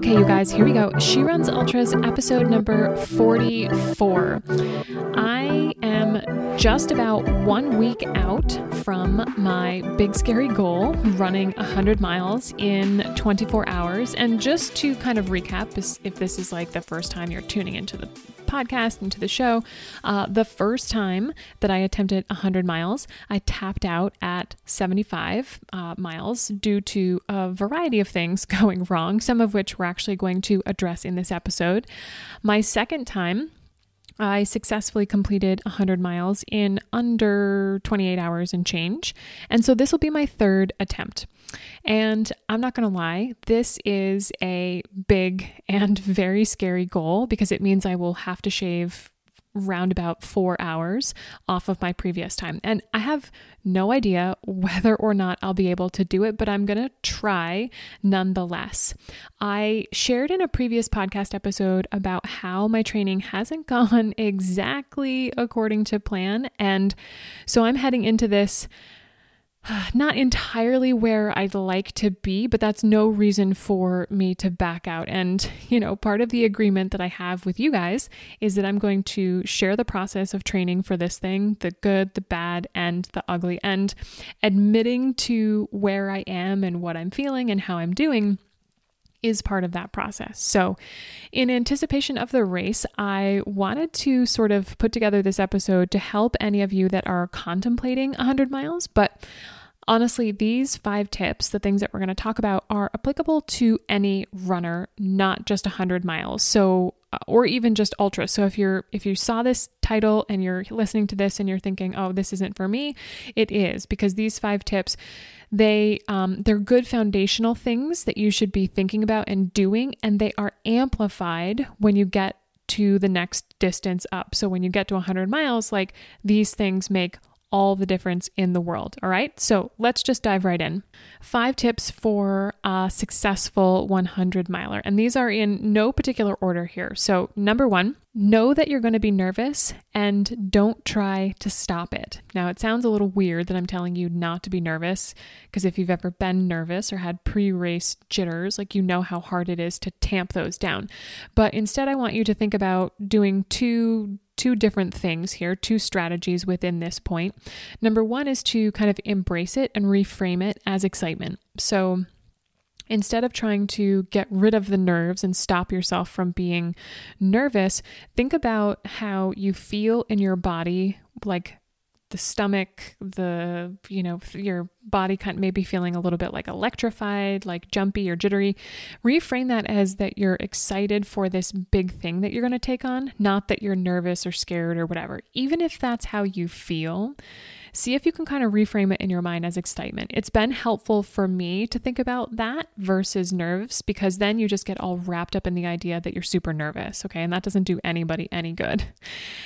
Okay, you guys, here we go. She Runs Ultras, episode number 44. I am just about one week out from my big scary goal, running 100 miles in 24 hours. And just to kind of recap, if this is like the first time you're tuning into the podcast and to the show. Uh, the first time that I attempted 100 miles, I tapped out at 75 uh, miles due to a variety of things going wrong, some of which we're actually going to address in this episode. My second time, I successfully completed 100 miles in under 28 hours and change. And so this will be my third attempt. And I'm not going to lie, this is a big and very scary goal because it means I will have to shave round about four hours off of my previous time. And I have no idea whether or not I'll be able to do it, but I'm going to try nonetheless. I shared in a previous podcast episode about how my training hasn't gone exactly according to plan. And so I'm heading into this not entirely where I'd like to be, but that's no reason for me to back out. And, you know, part of the agreement that I have with you guys is that I'm going to share the process of training for this thing the good, the bad, and the ugly. And admitting to where I am and what I'm feeling and how I'm doing is part of that process. So, in anticipation of the race, I wanted to sort of put together this episode to help any of you that are contemplating 100 miles, but honestly, these five tips, the things that we're going to talk about, are applicable to any runner, not just 100 miles. So, or even just ultra. So if you're if you saw this title and you're listening to this and you're thinking, "Oh, this isn't for me," it is because these five tips they um, they're good foundational things that you should be thinking about and doing, and they are amplified when you get to the next distance up. So when you get to 100 miles, like these things make all the difference in the world. All right, so let's just dive right in. Five tips for a successful 100 miler, and these are in no particular order here. So, number one, know that you're going to be nervous and don't try to stop it. Now, it sounds a little weird that I'm telling you not to be nervous, because if you've ever been nervous or had pre race jitters, like you know how hard it is to tamp those down. But instead, I want you to think about doing two two different things here, two strategies within this point. Number one is to kind of embrace it and reframe it as excitement. So, Instead of trying to get rid of the nerves and stop yourself from being nervous, think about how you feel in your body, like the stomach, the, you know, your body kind of maybe feeling a little bit like electrified, like jumpy or jittery. Reframe that as that you're excited for this big thing that you're going to take on, not that you're nervous or scared or whatever. Even if that's how you feel, see if you can kind of reframe it in your mind as excitement. It's been helpful for me to think about that versus nerves because then you just get all wrapped up in the idea that you're super nervous, okay? And that doesn't do anybody any good.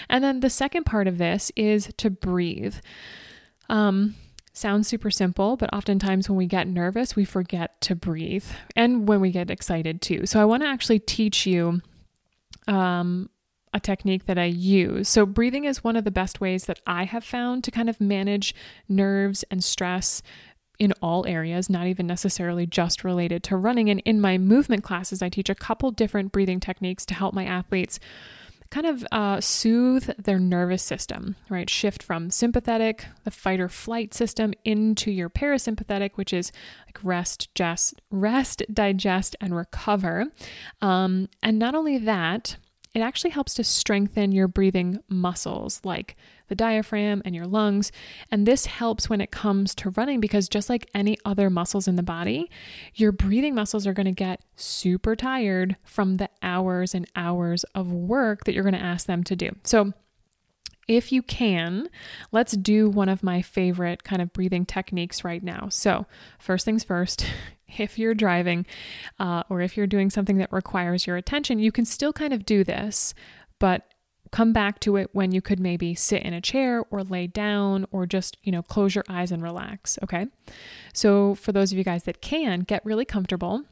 And then the second part of this is to breathe. Um, sounds super simple, but oftentimes when we get nervous, we forget to breathe and when we get excited too. So I want to actually teach you um, a technique that I use. So, breathing is one of the best ways that I have found to kind of manage nerves and stress in all areas, not even necessarily just related to running. And in my movement classes, I teach a couple different breathing techniques to help my athletes kind of uh, soothe their nervous system, right? Shift from sympathetic, the fight or flight system, into your parasympathetic, which is like rest, just rest, digest, and recover. Um, and not only that, it actually helps to strengthen your breathing muscles like the diaphragm and your lungs. And this helps when it comes to running because just like any other muscles in the body, your breathing muscles are going to get super tired from the hours and hours of work that you're going to ask them to do. So, if you can, let's do one of my favorite kind of breathing techniques right now. So, first things first, if you're driving uh, or if you're doing something that requires your attention, you can still kind of do this, but come back to it when you could maybe sit in a chair or lay down or just, you know, close your eyes and relax. Okay. So, for those of you guys that can, get really comfortable.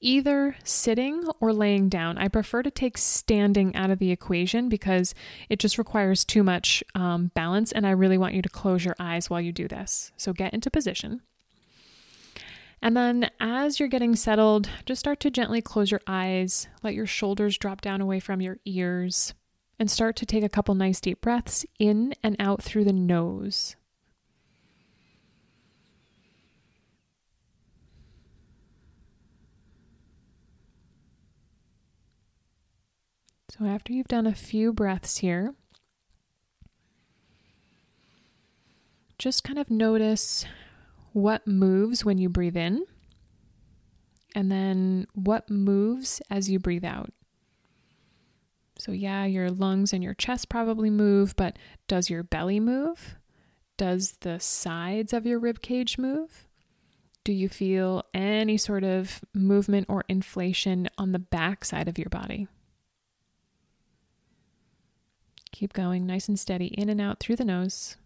Either sitting or laying down. I prefer to take standing out of the equation because it just requires too much um, balance, and I really want you to close your eyes while you do this. So get into position. And then as you're getting settled, just start to gently close your eyes, let your shoulders drop down away from your ears, and start to take a couple nice deep breaths in and out through the nose. So, after you've done a few breaths here, just kind of notice what moves when you breathe in, and then what moves as you breathe out. So, yeah, your lungs and your chest probably move, but does your belly move? Does the sides of your rib cage move? Do you feel any sort of movement or inflation on the back side of your body? Keep going nice and steady in and out through the nose.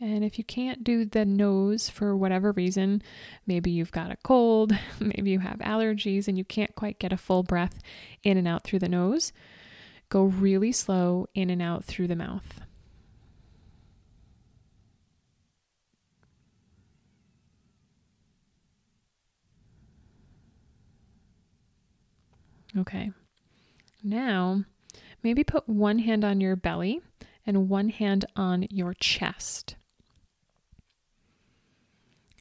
And if you can't do the nose for whatever reason, maybe you've got a cold, maybe you have allergies, and you can't quite get a full breath in and out through the nose, go really slow in and out through the mouth. Okay. Now, maybe put one hand on your belly and one hand on your chest.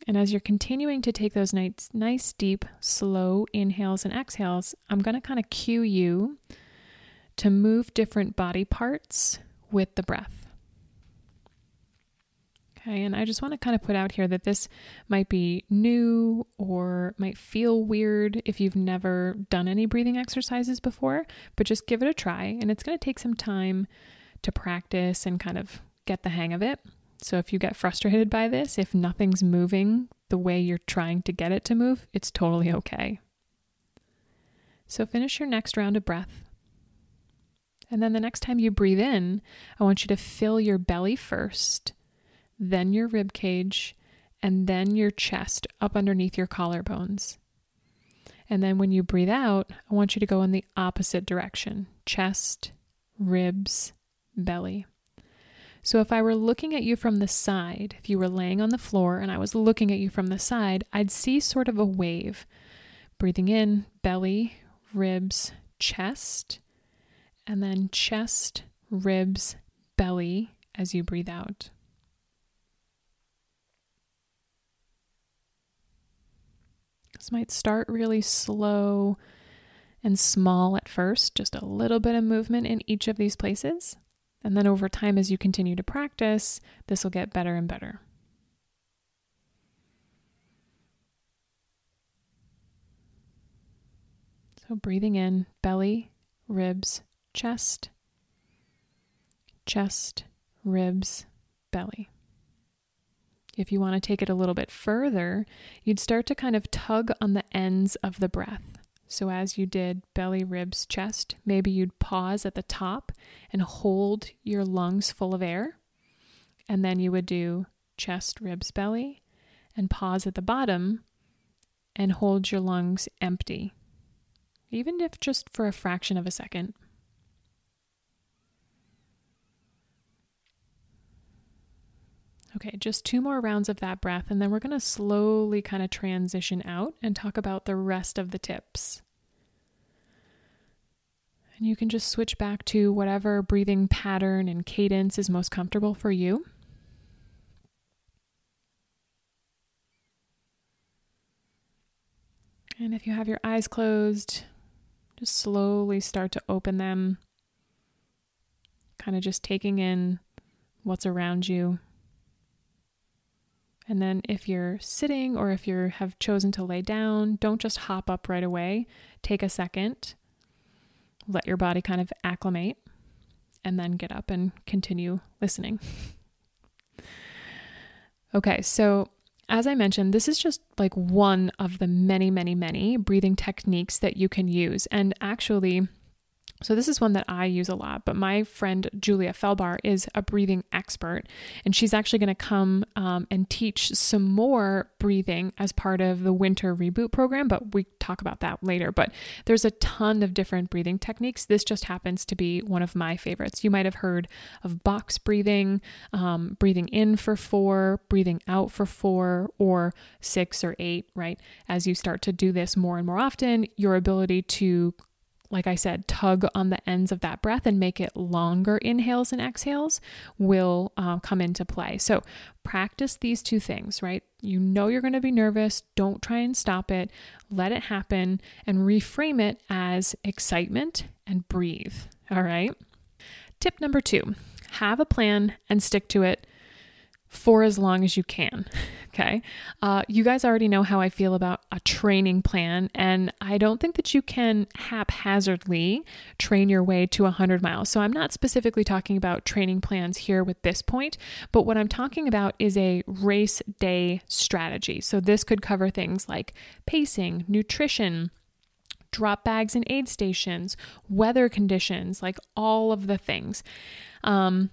And as you're continuing to take those nice, nice deep, slow inhales and exhales, I'm going to kind of cue you to move different body parts with the breath. Okay, and I just want to kind of put out here that this might be new or might feel weird if you've never done any breathing exercises before, but just give it a try. And it's going to take some time to practice and kind of get the hang of it. So if you get frustrated by this, if nothing's moving the way you're trying to get it to move, it's totally okay. So finish your next round of breath. And then the next time you breathe in, I want you to fill your belly first, then your rib cage, and then your chest up underneath your collarbones. And then when you breathe out, I want you to go in the opposite direction chest, ribs, belly. So if I were looking at you from the side, if you were laying on the floor and I was looking at you from the side, I'd see sort of a wave. Breathing in, belly, ribs, chest, and then chest, ribs, belly as you breathe out. This might start really slow and small at first, just a little bit of movement in each of these places. And then over time, as you continue to practice, this will get better and better. So, breathing in belly, ribs, chest, chest, ribs, belly. If you want to take it a little bit further, you'd start to kind of tug on the ends of the breath. So, as you did belly, ribs, chest, maybe you'd pause at the top and hold your lungs full of air. And then you would do chest, ribs, belly, and pause at the bottom and hold your lungs empty, even if just for a fraction of a second. Okay, just two more rounds of that breath, and then we're going to slowly kind of transition out and talk about the rest of the tips. And you can just switch back to whatever breathing pattern and cadence is most comfortable for you. And if you have your eyes closed, just slowly start to open them, kind of just taking in what's around you. And then if you're sitting or if you have chosen to lay down, don't just hop up right away. Take a second, let your body kind of acclimate, and then get up and continue listening. okay, so as I mentioned, this is just like one of the many, many, many breathing techniques that you can use. And actually, So, this is one that I use a lot, but my friend Julia Felbar is a breathing expert, and she's actually going to come um, and teach some more breathing as part of the winter reboot program, but we talk about that later. But there's a ton of different breathing techniques. This just happens to be one of my favorites. You might have heard of box breathing, um, breathing in for four, breathing out for four, or six or eight, right? As you start to do this more and more often, your ability to like I said, tug on the ends of that breath and make it longer inhales and exhales will uh, come into play. So practice these two things, right? You know you're going to be nervous. Don't try and stop it. Let it happen and reframe it as excitement and breathe. All right. Tip number two have a plan and stick to it for as long as you can. Okay. Uh, you guys already know how I feel about a training plan, and I don't think that you can haphazardly train your way to 100 miles. So I'm not specifically talking about training plans here with this point, but what I'm talking about is a race day strategy. So this could cover things like pacing, nutrition, drop bags and aid stations, weather conditions, like all of the things. Um,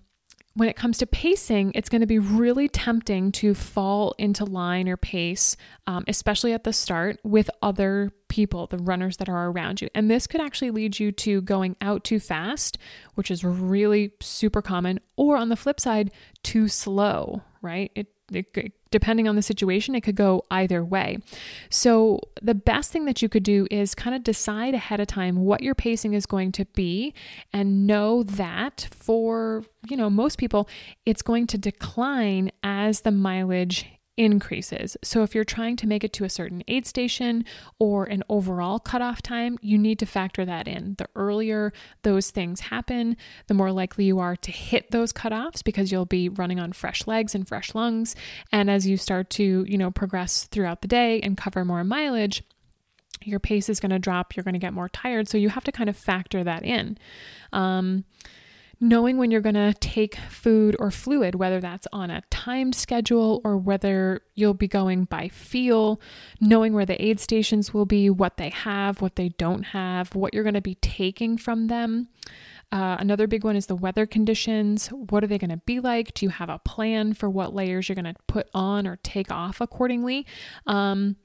when it comes to pacing, it's going to be really tempting to fall into line or pace, um, especially at the start, with other people, the runners that are around you. And this could actually lead you to going out too fast, which is really super common, or on the flip side, too slow, right? It depending on the situation, it could go either way. So, the best thing that you could do is kind of decide ahead of time what your pacing is going to be and know that for, you know, most people, it's going to decline as the mileage increases. So if you're trying to make it to a certain aid station or an overall cutoff time, you need to factor that in. The earlier those things happen, the more likely you are to hit those cutoffs because you'll be running on fresh legs and fresh lungs. And as you start to, you know, progress throughout the day and cover more mileage, your pace is going to drop, you're going to get more tired. So you have to kind of factor that in. Um, knowing when you're going to take food or fluid, whether that's on a timed schedule or whether you'll be going by feel, knowing where the aid stations will be, what they have, what they don't have, what you're going to be taking from them. Uh, another big one is the weather conditions. What are they going to be like? Do you have a plan for what layers you're going to put on or take off accordingly? Um,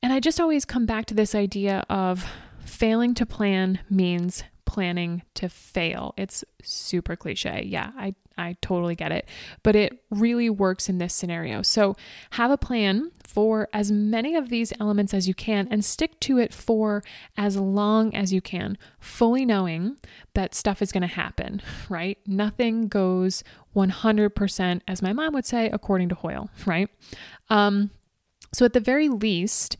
and I just always come back to this idea of failing to plan means planning to fail. It's super cliche. Yeah, I, I totally get it. But it really works in this scenario. So have a plan for as many of these elements as you can and stick to it for as long as you can, fully knowing that stuff is going to happen, right? Nothing goes 100%, as my mom would say, according to Hoyle, right? Um, so at the very least,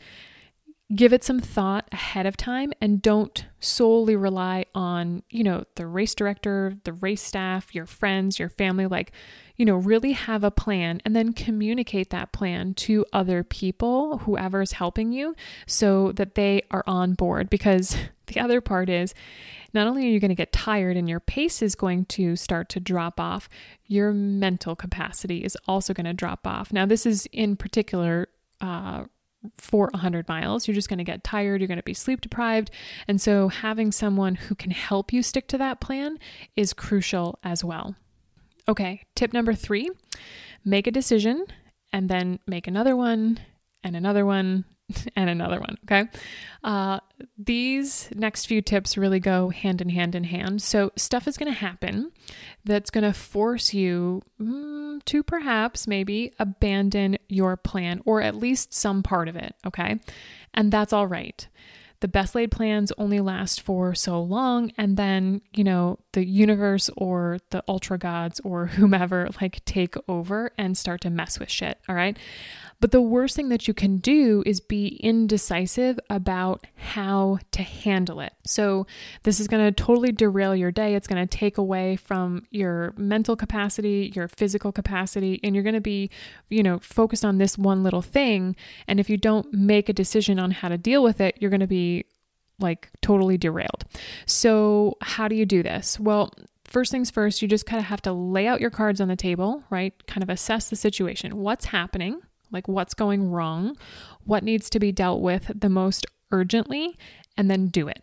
give it some thought ahead of time and don't solely rely on, you know, the race director, the race staff, your friends, your family. Like, you know, really have a plan and then communicate that plan to other people, whoever's helping you, so that they are on board. Because the other part is, not only are you going to get tired and your pace is going to start to drop off, your mental capacity is also going to drop off. Now, this is in particular uh, for 100 miles. You're just going to get tired, you're going to be sleep deprived. And so, having someone who can help you stick to that plan is crucial as well. Okay, tip number three make a decision and then make another one and another one and another one. Okay. Uh, these next few tips really go hand in hand in hand. So, stuff is going to happen that's going to force you mm, to perhaps maybe abandon your plan or at least some part of it. Okay. And that's all right. The best laid plans only last for so long, and then, you know, the universe or the ultra gods or whomever like take over and start to mess with shit. All right. But the worst thing that you can do is be indecisive about how to handle it. So, this is going to totally derail your day. It's going to take away from your mental capacity, your physical capacity, and you're going to be, you know, focused on this one little thing. And if you don't make a decision on how to deal with it, you're going to be like totally derailed. So, how do you do this? Well, first things first, you just kind of have to lay out your cards on the table, right? Kind of assess the situation. What's happening? Like what's going wrong, what needs to be dealt with the most urgently, and then do it.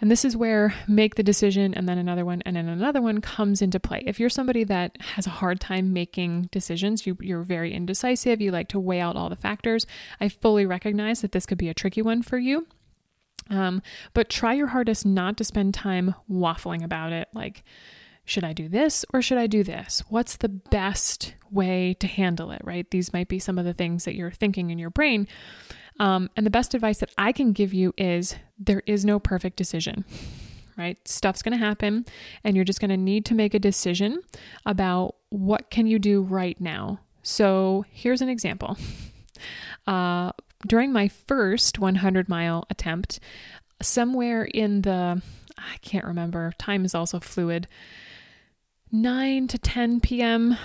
And this is where make the decision and then another one and then another one comes into play. If you're somebody that has a hard time making decisions, you, you're very indecisive, you like to weigh out all the factors, I fully recognize that this could be a tricky one for you. Um, but try your hardest not to spend time waffling about it. Like, should I do this or should I do this? What's the best way to handle it, right? These might be some of the things that you're thinking in your brain. Um, and the best advice that I can give you is there is no perfect decision, right? Stuff's going to happen, and you're just going to need to make a decision about what can you do right now. So here's an example. Uh, during my first 100 mile attempt, somewhere in the, I can't remember, time is also fluid, 9 to 10 p.m.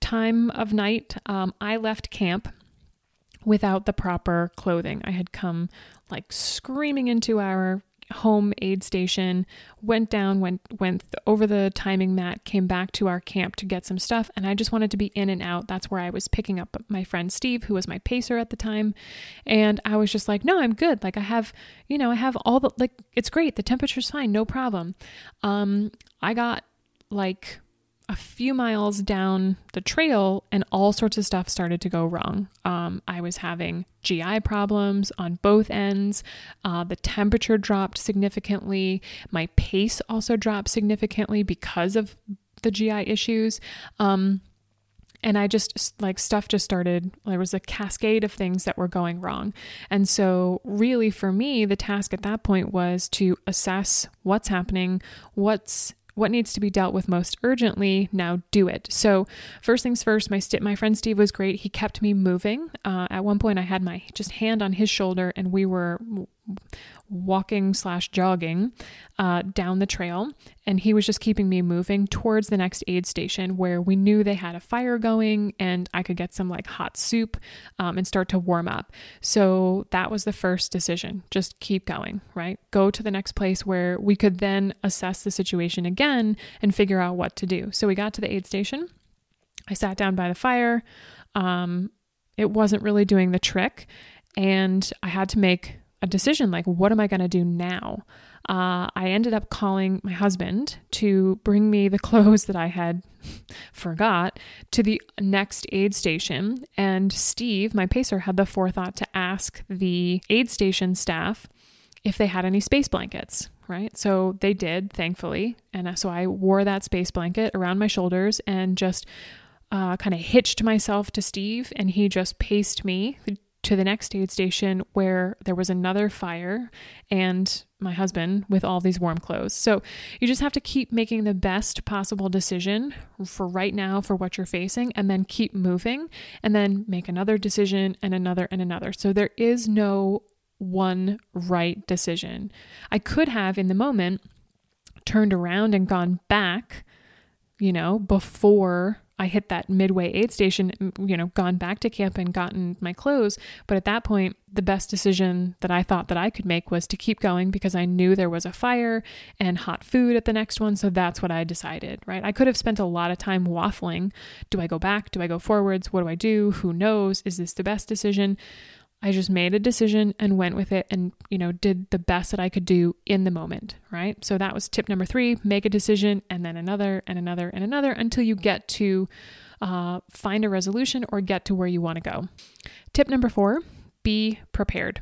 time of night, um, I left camp without the proper clothing. I had come like screaming into our home aid station, went down, went went over the timing mat, came back to our camp to get some stuff, and I just wanted to be in and out. That's where I was picking up my friend Steve, who was my pacer at the time, and I was just like, "No, I'm good. Like I have, you know, I have all the like it's great. The temperature's fine, no problem." Um I got like a few miles down the trail and all sorts of stuff started to go wrong. Um, I was having GI problems on both ends. Uh, the temperature dropped significantly. My pace also dropped significantly because of the GI issues. Um, and I just like stuff just started. There was a cascade of things that were going wrong. And so, really, for me, the task at that point was to assess what's happening, what's what needs to be dealt with most urgently now do it. So first things first my st- my friend steve was great. He kept me moving. Uh, at one point i had my just hand on his shoulder and we were walking slash jogging uh, down the trail. And he was just keeping me moving towards the next aid station where we knew they had a fire going and i could get some like hot soup um, and start to warm up. So that was the first decision just keep going right? Go to the next place where we could then assess the situation again and figure out what to do. So we got to the aid station. I sat down by the fire. Um, it wasn't really doing the trick. And i had to make a decision like, what am I going to do now? Uh, I ended up calling my husband to bring me the clothes that I had forgot to the next aid station. And Steve, my pacer, had the forethought to ask the aid station staff if they had any space blankets, right? So they did, thankfully. And so I wore that space blanket around my shoulders and just uh, kind of hitched myself to Steve, and he just paced me to the next aid station where there was another fire and my husband with all these warm clothes. So you just have to keep making the best possible decision for right now for what you're facing and then keep moving and then make another decision and another and another. So there is no one right decision. I could have in the moment turned around and gone back, you know, before I hit that midway aid station, you know, gone back to camp and gotten my clothes. But at that point, the best decision that I thought that I could make was to keep going because I knew there was a fire and hot food at the next one. So that's what I decided, right? I could have spent a lot of time waffling. Do I go back? Do I go forwards? What do I do? Who knows? Is this the best decision? I just made a decision and went with it and, you know, did the best that I could do in the moment, right? So that was tip number three make a decision and then another and another and another until you get to uh, find a resolution or get to where you want to go. Tip number four be prepared.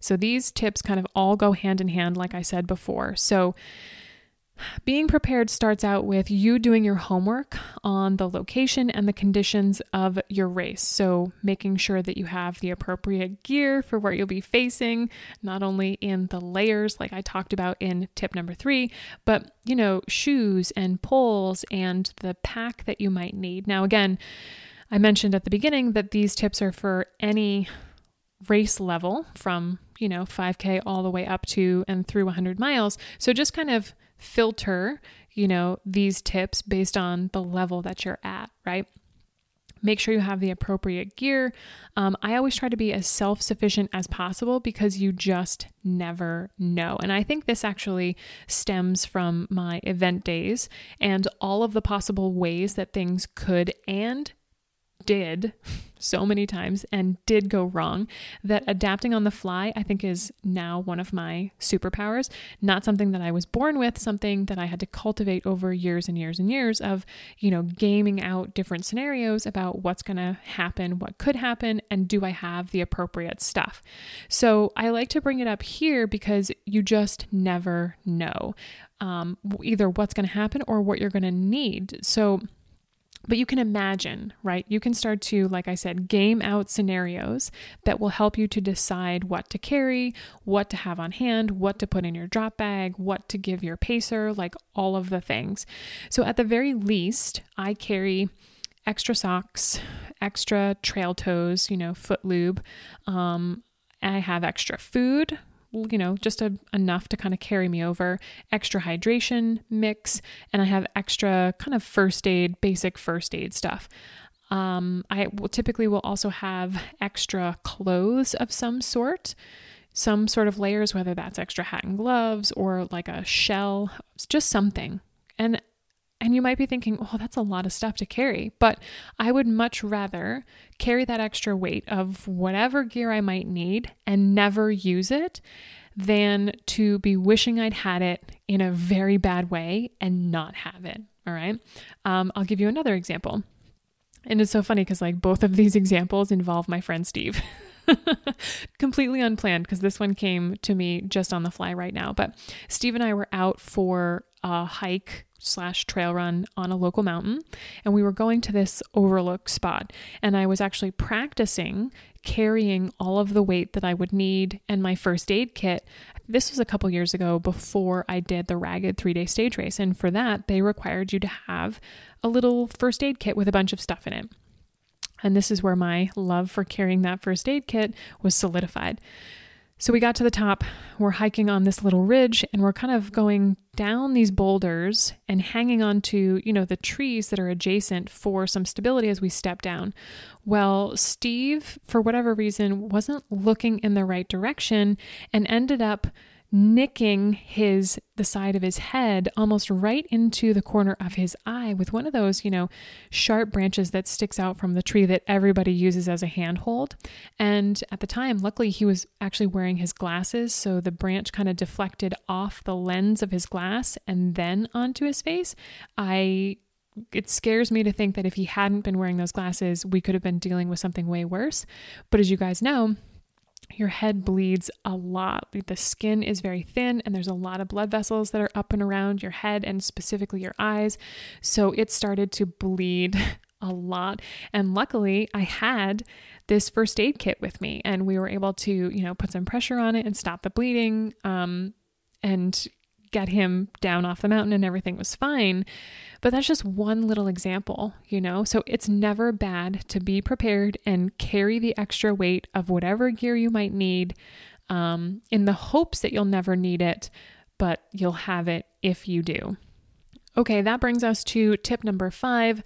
So these tips kind of all go hand in hand, like I said before. So, being prepared starts out with you doing your homework on the location and the conditions of your race. So, making sure that you have the appropriate gear for what you'll be facing, not only in the layers like I talked about in tip number three, but, you know, shoes and poles and the pack that you might need. Now, again, I mentioned at the beginning that these tips are for any race level from, you know, 5K all the way up to and through 100 miles. So, just kind of filter, you know, these tips based on the level that you're at, right? Make sure you have the appropriate gear. Um, I always try to be as self sufficient as possible because you just never know. And I think this actually stems from my event days and all of the possible ways that things could and did so many times and did go wrong that adapting on the fly, I think, is now one of my superpowers. Not something that I was born with, something that I had to cultivate over years and years and years of, you know, gaming out different scenarios about what's going to happen, what could happen, and do I have the appropriate stuff. So I like to bring it up here because you just never know um, either what's going to happen or what you're going to need. So, but you can imagine, right? You can start to, like I said, game out scenarios that will help you to decide what to carry, what to have on hand, what to put in your drop bag, what to give your pacer, like all of the things. So, at the very least, I carry extra socks, extra trail toes, you know, foot lube. Um, I have extra food, you know, just a, enough to kind of carry me over, extra hydration mix, and I have extra kind of first aid, basic first aid stuff. Um, I will typically will also have extra clothes of some sort, some sort of layers, whether that's extra hat and gloves or like a shell, just something. And and you might be thinking, oh, that's a lot of stuff to carry. But I would much rather carry that extra weight of whatever gear I might need and never use it than to be wishing I'd had it in a very bad way and not have it. All right. Um, I'll give you another example. And it's so funny because, like, both of these examples involve my friend Steve. Completely unplanned because this one came to me just on the fly right now. But Steve and I were out for a hike slash trail run on a local mountain and we were going to this overlook spot. And i was actually practicing carrying all of the weight that i would need and my first aid kit. This was a couple years ago before i did the ragged three day stage race. And for that they required you to have a little first aid kit with a bunch of stuff in it and this is where my love for carrying that first aid kit was solidified so we got to the top, we're hiking on this little ridge, and we're kind of going down these boulders and hanging on to, you know, the trees that are adjacent for some stability as we step down. Well, Steve, for whatever reason, wasn't looking in the right direction and ended up nicking his the side of his head almost right into the corner of his eye with one of those, you know, sharp branches that sticks out from the tree that everybody uses as a handhold. And at the time, luckily he was actually wearing his glasses, so the branch kind of deflected off the lens of his glass and then onto his face. I it scares me to think that if he hadn't been wearing those glasses, we could have been dealing with something way worse. But as you guys know, your head bleeds a lot. The skin is very thin, and there's a lot of blood vessels that are up and around your head and specifically your eyes. So it started to bleed a lot. And luckily, I had this first aid kit with me, and we were able to, you know, put some pressure on it and stop the bleeding. Um, and get him down off the mountain and everything was fine. But that's just one little example, you know? So it's never bad to be prepared and carry the extra weight of whatever gear you might need um, in the hopes that you'll never need it, but you'll have it if you do. Okay, that brings us to tip number five,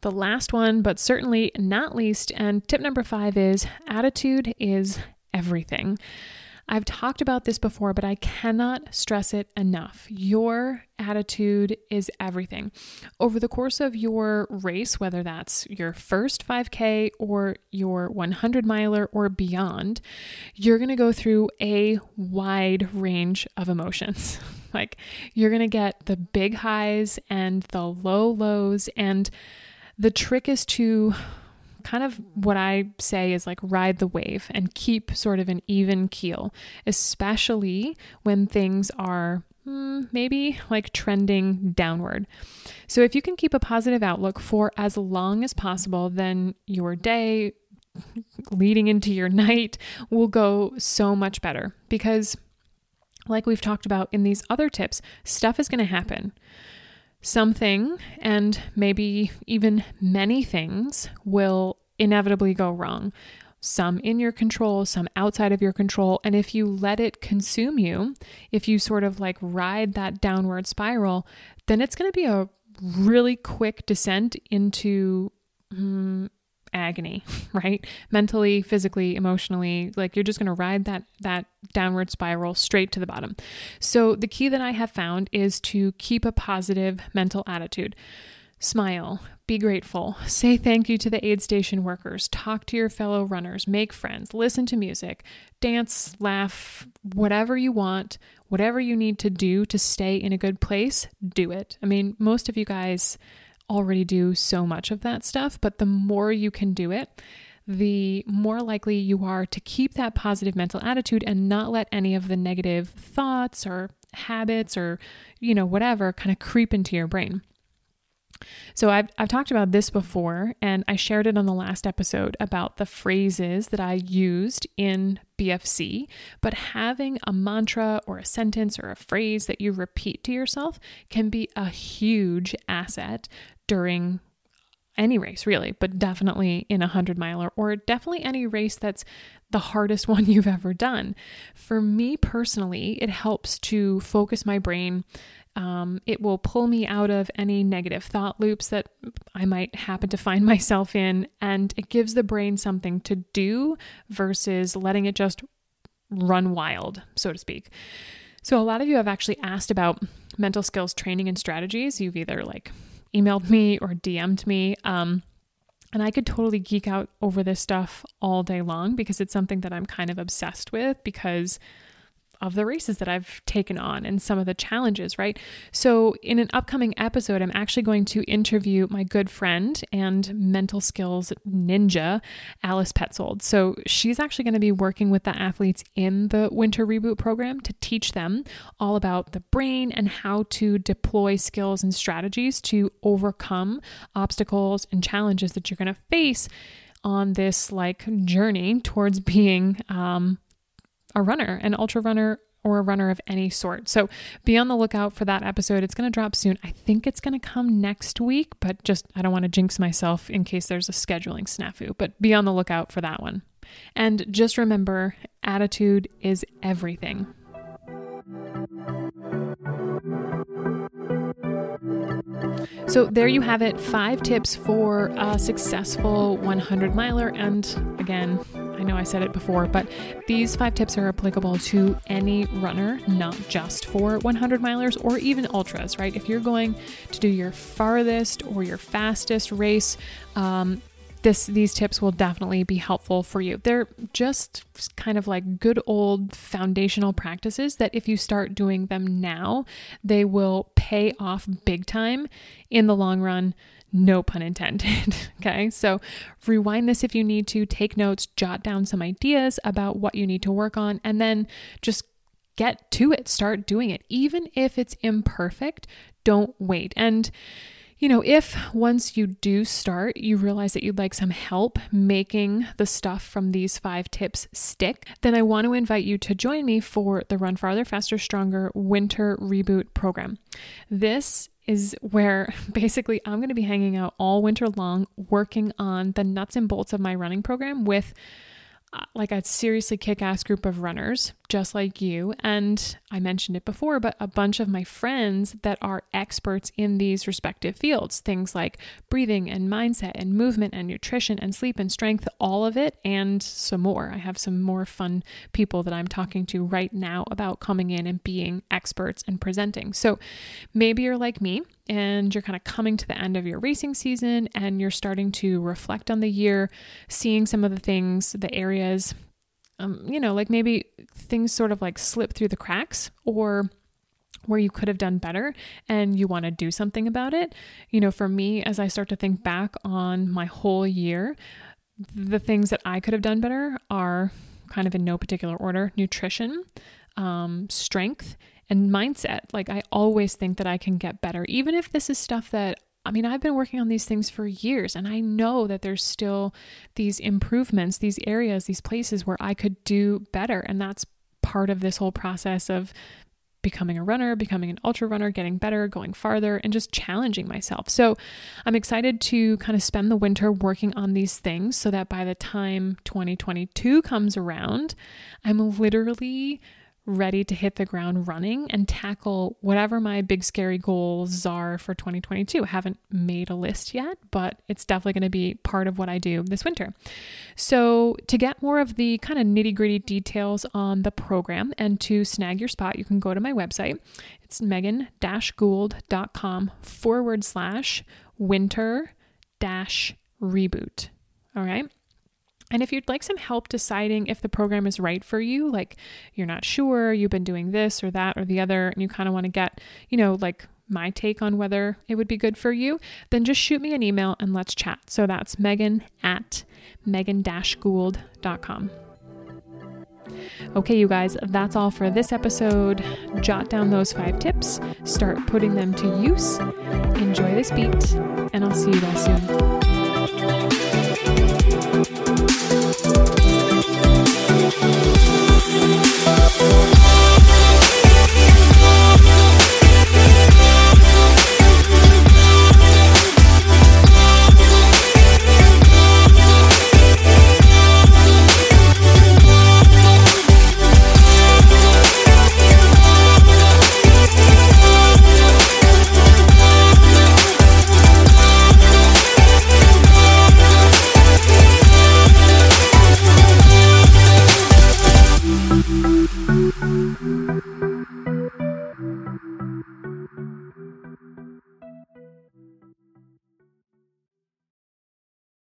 the last one, but certainly not least. And tip number five is attitude is everything. I've talked about this before, but I cannot stress it enough. Your attitude is everything. Over the course of your race, whether that's your first 5K or your 100 miler or beyond, you're going to go through a wide range of emotions. like you're going to get the big highs and the low lows. And the trick is to kind of what I say is like ride the wave and keep sort of an even keel, especially when things are hmm, maybe like trending downward. So if you can keep a positive outlook for as long as possible, then your day leading into your night will go so much better because like we've talked about in these other tips, stuff is going to happen. Something, and maybe even many things, will inevitably go wrong. Some in your control, some outside of your control. And if you let it consume you, if you sort of like ride that downward spiral, then it's going to be a really quick descent into mm, agony, right? Mentally, physically, emotionally, like you're just going to ride that that downward spiral straight to the bottom. So the key that I have found is to keep a positive mental attitude. Smile, be grateful, say thank you to the aid station workers, talk to your fellow runners, make friends, listen to music, dance, laugh, whatever you want, whatever you need to do to stay in a good place, do it. I mean, most of you guys already do so much of that stuff, but the more you can do it, the more likely you are to keep that positive mental attitude and not let any of the negative thoughts or habits or, you know, whatever kind of creep into your brain. So I've I've talked about this before and I shared it on the last episode about the phrases that I used in BFC, but having a mantra or a sentence or a phrase that you repeat to yourself can be a huge asset during any race really, but definitely in a 100 miler or definitely any race that's the hardest one you've ever done. For me personally, it helps to focus my brain um, it will pull me out of any negative thought loops that I might happen to find myself in, and it gives the brain something to do versus letting it just run wild, so to speak. So, a lot of you have actually asked about mental skills training and strategies. You've either like emailed me or DM'd me. Um, and I could totally geek out over this stuff all day long because it's something that I'm kind of obsessed with because of the races that I've taken on and some of the challenges, right? So, in an upcoming episode, I'm actually going to interview my good friend and mental skills ninja, Alice Petzold. So, she's actually going to be working with the athletes in the Winter Reboot program to teach them all about the brain and how to deploy skills and strategies to overcome obstacles and challenges that you're going to face on this like journey towards being um, a runner, an ultra runner, or a runner of any sort. So be on the lookout for that episode. It's going to drop soon. I think it's going to come next week, but just I don't want to jinx myself in case there's a scheduling snafu, but be on the lookout for that one. And just remember attitude is everything. So, there you have it five tips for a successful 100 miler. And again, I know I said it before, but these five tips are applicable to any runner, not just for 100 milers or even ultras, right? If you're going to do your farthest or your fastest race, um, this these tips will definitely be helpful for you. They're just kind of like good old foundational practices that if you start doing them now, they will pay off big time in the long run no pun intended. okay, so rewind this if you need to, take notes, jot down some ideas about what you need to work on, and then just get to it, start doing it. Even if it's imperfect, don't wait. And you know, if once you do start, you realize that you'd like some help making the stuff from these five tips stick, then I want to invite you to join me for the Run Farther, Faster, Stronger Winter Reboot program. This is where basically I'm going to be hanging out all winter long working on the nuts and bolts of my running program with like a seriously kick ass group of runners just like you. And I mentioned it before, but a bunch of my friends that are experts in these respective fields things like breathing and mindset and movement and nutrition and sleep and strength, all of it, and some more. I have some more fun people that I'm talking to right now about coming in and being experts and presenting. So maybe you're like me and you're kind of coming to the end of your racing season and you're starting to reflect on the year, seeing some of the things, the areas um, you know, like maybe things sort of like slip through the cracks or where you could have done better and you want to do something about it. You know, for me, as I start to think back on my whole year, the things that I could have done better are kind of in no particular order nutrition, um, strength, and mindset. Like, I always think that I can get better, even if this is stuff that I mean, I've been working on these things for years, and I know that there's still these improvements, these areas, these places where I could do better. And that's part of this whole process of becoming a runner, becoming an ultra runner, getting better, going farther, and just challenging myself. So I'm excited to kind of spend the winter working on these things so that by the time 2022 comes around, I'm literally ready to hit the ground running and tackle whatever my big scary goals are for 2022. I haven't made a list yet, but it's definitely going to be part of what I do this winter. So, to get more of the kind of nitty gritty details on the program and to snag your spot, you can go to my website. It's megan gould.com forward slash winter dash reboot. All right. And if you'd like some help deciding if the program is right for you, like you're not sure, you've been doing this or that or the other, and you kind of want to get, you know, like my take on whether it would be good for you, then just shoot me an email and let's chat. So that's Megan at megan gould.com. Okay, you guys, that's all for this episode. Jot down those five tips, start putting them to use. Enjoy this beat, and I'll see you guys soon.